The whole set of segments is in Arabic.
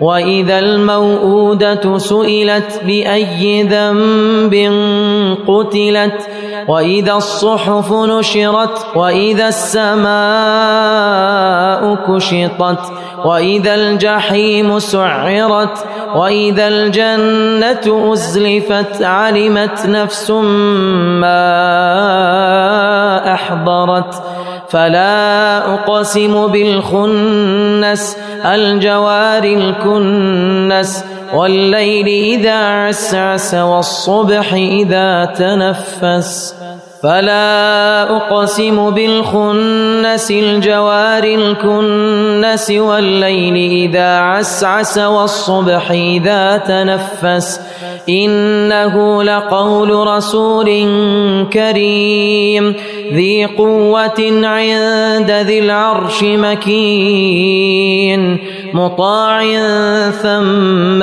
وإذا الموءودة سئلت بأي ذنب قتلت وإذا الصحف نشرت وإذا السماء كشطت وإذا الجحيم سعرت وإذا الجنة أزلفت علمت نفس ما أحضرت فلا أقسم بالخنس الجوار الكنس والليل إذا عسعس والصبح إذا تنفس. فلا أقسم بالخنس الجوار الكنس والليل إذا عسعس والصبح إذا تنفس. إنه لقول رسول كريم. ذي قوة عند ذي العرش مكين مطاع ثم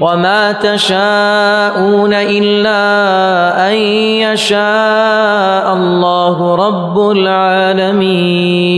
وما تشاءون إلا أن يشاء الله رب العالمين.